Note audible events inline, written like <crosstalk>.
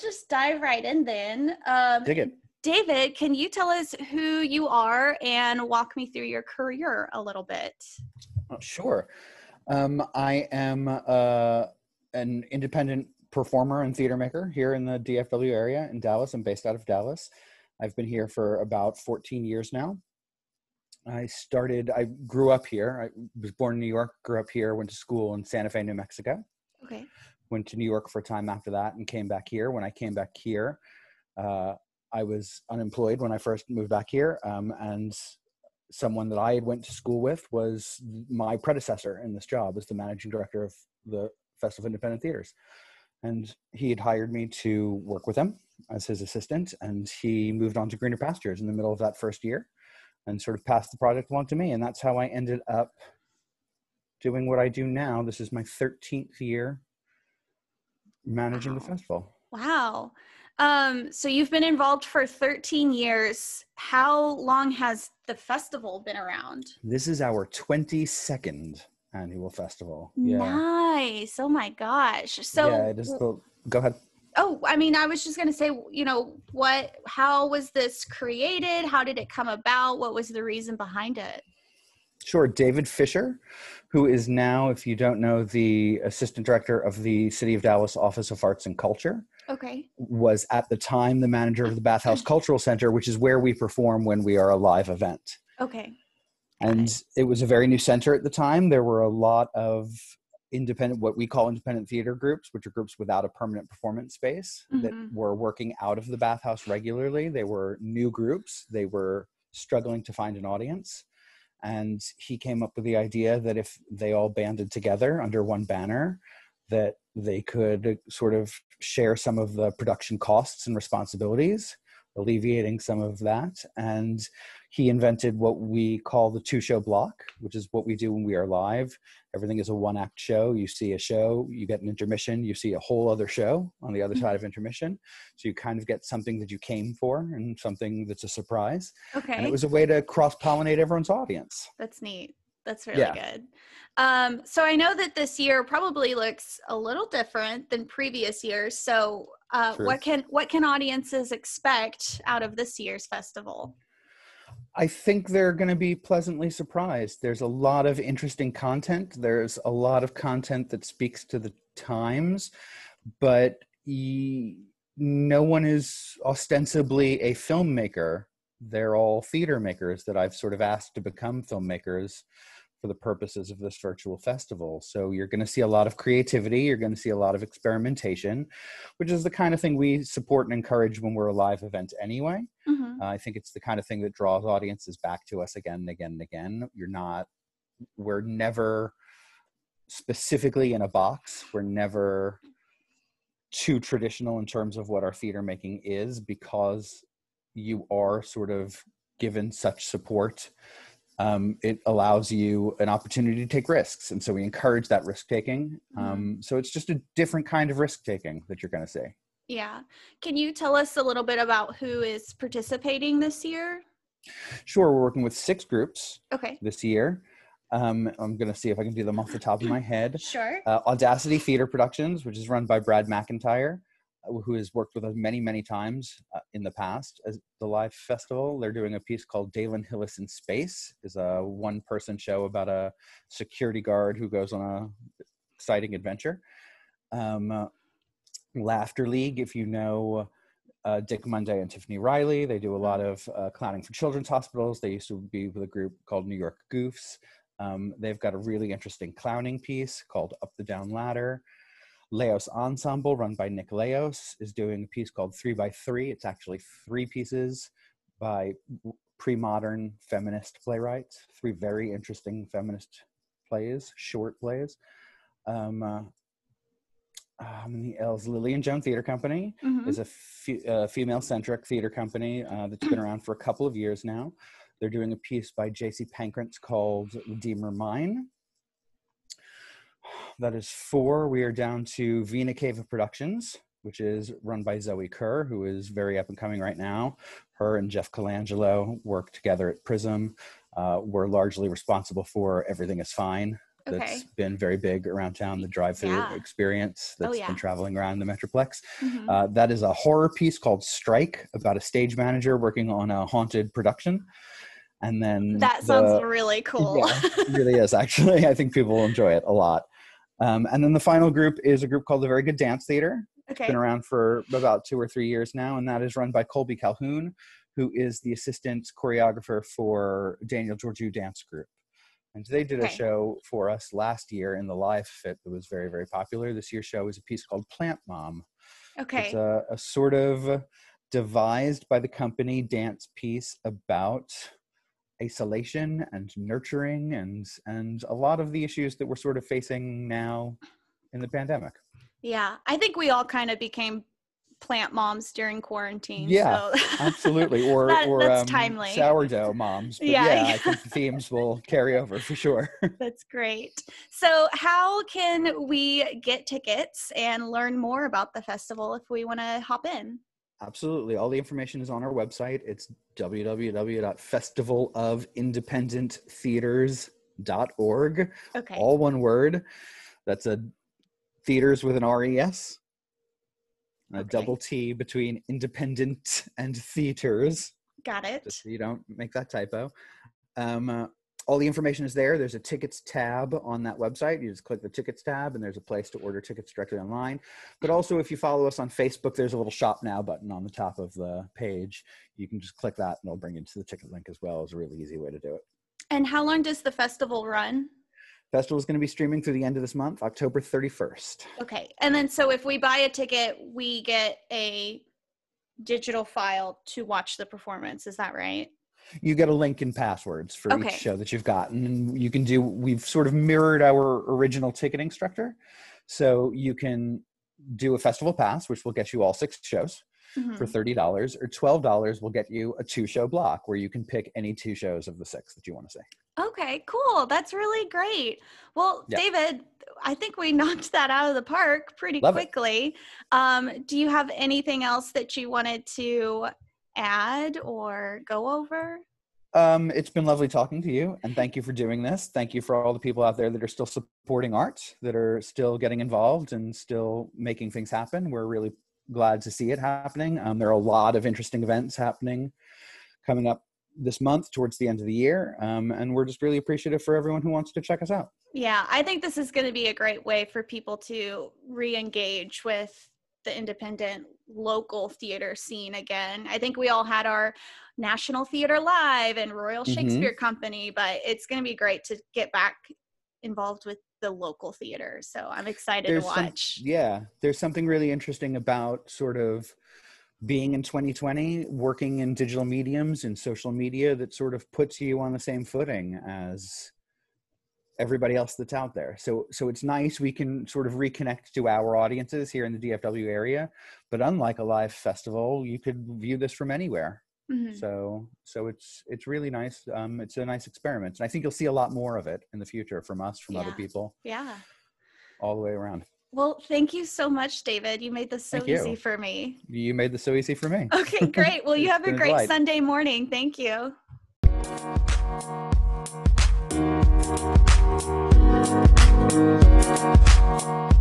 Just dive right in then. Um, Dig it. David, can you tell us who you are and walk me through your career a little bit? Oh, sure. Um, I am uh, an independent performer and theater maker here in the DFW area in Dallas. I'm based out of Dallas. I've been here for about 14 years now. I started, I grew up here. I was born in New York, grew up here, went to school in Santa Fe, New Mexico. Okay. Went to New York for a time after that and came back here. When I came back here, uh, I was unemployed when I first moved back here. Um, and someone that I had went to school with was my predecessor in this job as the managing director of the Festival of Independent Theaters. And he had hired me to work with him as his assistant, and he moved on to greener pastures in the middle of that first year and sort of passed the project along to me. And that's how I ended up doing what I do now. This is my 13th year managing Wow. the festival. Wow. Um, so you've been involved for 13 years. How long has the festival been around? This is our 22nd annual festival. Yeah. Nice. Oh my gosh. So yeah, it is the, go ahead. Oh, I mean, I was just going to say, you know, what how was this created? How did it come about? What was the reason behind it? Sure. David Fisher, who is now, if you don't know, the assistant director of the City of Dallas Office of Arts and Culture, Okay. was at the time the manager of the Bathhouse <laughs> Cultural Center, which is where we perform when we are a live event. Okay. And it. it was a very new center at the time. There were a lot of independent, what we call independent theater groups, which are groups without a permanent performance space that Mhm. were working out of the bathhouse regularly. They were new groups. They were struggling to find an audience. And he came up with the idea that if they all banded together under one banner, that they could sort of share some of the production costs and responsibilities, alleviating some of that. And he invented what we call the two show block, which is what we do when we are live. Everything is a one act show. You see a show, you get an intermission, you see a whole other show on the other Mhm. side of intermission. So you kind of get something that you came for and something that's a surprise. Okay. And it was a way to cross pollinate everyone's audience. That's neat. That's really Yeah. good. Um, so I know that this year probably looks a little different than previous years. So uh, what can what can audiences expect out of this year's festival? I think they're going to be pleasantly surprised. There's a lot of interesting content. There's a lot of content that speaks to the times, but no one is ostensibly a filmmaker. They're all theater makers that I've sort of asked to become filmmakers for the purposes of this virtual festival. So you're going to see a lot of creativity. You're going to see a lot of experimentation, which is the kind of thing we support and encourage when we're a live event anyway. Mhm. Uh, I think it's the kind of thing that draws audiences back to us again and again and again. You're not, we're never specifically in a box. We're never too traditional in terms of what our theater making is because you are sort of given such support. Um, it allows you an opportunity to take risks. And so we encourage that risk taking. Um, so it's just a different kind of risk taking that you're going to see. Yeah. Can you tell us a little bit about who is participating this year? Sure, we're working with six groups. Okay. this year. Um, I'm going to see if I can do them off the top of my <laughs> head. Sure. Uh, Audacity Theater Productions, which is run by Brad McIntyre, who has worked with us many, many times uh, in the past as the live festival. They're doing a piece called Dalen Hillis in Space. is a one-person show about a security guard who goes on a exciting adventure. Um, uh, Laughter League, if you know uh, Dick Monday and Tiffany Riley. They do a lot of uh, clowning for children's hospitals. They used to be with a group called New York Goofs. Um, they've got a really interesting clowning piece called Up the Down Ladder. Leos Ensemble, run by Nick Leos, is doing a piece called Three by Three. It's actually three pieces by pre modern feminist playwrights, three very interesting feminist plays, short plays. Um, uh, um, the L's Lillian Joan Theater Company Mhm. is a fe- uh, female-centric theater company uh, that's been around for a couple of years now. They're doing a piece by J.C. Pankrantz called Redeemer Mine. That is four. We are down to Vina Cave of Productions, which is run by Zoe Kerr, who is very up and coming right now. Her and Jeff Colangelo work together at Prism. Uh, we're largely responsible for Everything is Fine, that's Okay. been very big around town. The drive-through Yeah. experience Oh, that's yeah. been traveling around the Metroplex. Mhm. Uh, that is a horror piece called Strike about a stage manager working on a haunted production. And then that the- sounds really cool. Yeah, it really is actually. <laughs> I think people will enjoy it a lot. Um, and then the final group is a group called the Very Good Dance Theater. okay. Been around for about two or three years now, and that is run by Colby Calhoun, who is the assistant choreographer for Danielle Georgiou Dance Group. And they did a show for us last year in the live fit that was very, very popular. This year's show is a piece called Plant Mom. Okay. It's a, a sort of devised by the company dance piece about isolation and nurturing and and a lot of the issues that we're sort of facing now in the pandemic. yeah. I think we all kind of became plant moms during quarantine. Yeah, So. <laughs> Absolutely, or That- or that's um, timely. sourdough moms. But Yeah, yeah, yeah. I think the themes will carry over for sure. <laughs> That's great. So, how can we get tickets and learn more about the festival if we want to hop in? Absolutely. All the information is on our website. It's www.festivalofindependenttheaters.org. Okay. All one word. That's a theaters with an R-E-S. A Okay. double T between independent and theaters, Got it. just so you don't make that typo. Um, uh, all the information is there. There's a tickets tab on that website. You just click the tickets tab, and there's a place to order tickets directly online. But also, if you follow us on Facebook, there's a little shop now button on the top of the page. You can just click that, and it'll bring you to the ticket link as well. It's a really easy way to do it. And how long does the festival run? Festival is going to be streaming through the end of this month, October 31st. Okay. And then, so if we buy a ticket, we get a digital file to watch the performance. Is that right? You get a link and passwords for Okay. each show that you've gotten and you can do we've sort of mirrored our original ticketing structure so you can do a festival pass which will get you all six shows Mhm. for $30 or $12 will get you a two show block where you can pick any two shows of the six that you want to see Okay, cool. That's really great. Well, Yeah. David, I think we <laughs> knocked that out of the park pretty Love quickly. Um, do you have anything else that you wanted to add or go over? um, it's been lovely talking to you and thank you for doing this. Thank you for all the people out there that are still supporting art that are still getting involved and still making things happen. We're really glad to see it happening. Um, there are a lot of interesting events happening coming up this month towards the end of the year um, and we're just really appreciative for everyone who wants to check us out. Yeah, I think this is going to be a great way for people to re engage with the independent local theater scene again. I think we all had our National Theater Live and Royal Mhm. Shakespeare Company, but it's going to be great to get back involved with the local theater. So I'm excited to some- watch. yeah there's something really interesting about sort of being in 2020 working in digital mediums and social media that sort of puts you on the same footing as everybody else that's out there so so it's nice we can sort of reconnect to our audiences here in the dfw area but unlike a live festival you could view this from anywhere Mhm. so so it's it's really nice um it's a nice experiment and i think you'll see a lot more of it in the future from us from other people Yeah. all the way around Well, thank you so much, David. You made this so Thank you. easy for me. you made this so easy for me Okay, great. Well, <laughs> you have a a great delight. Sunday morning. Thank you.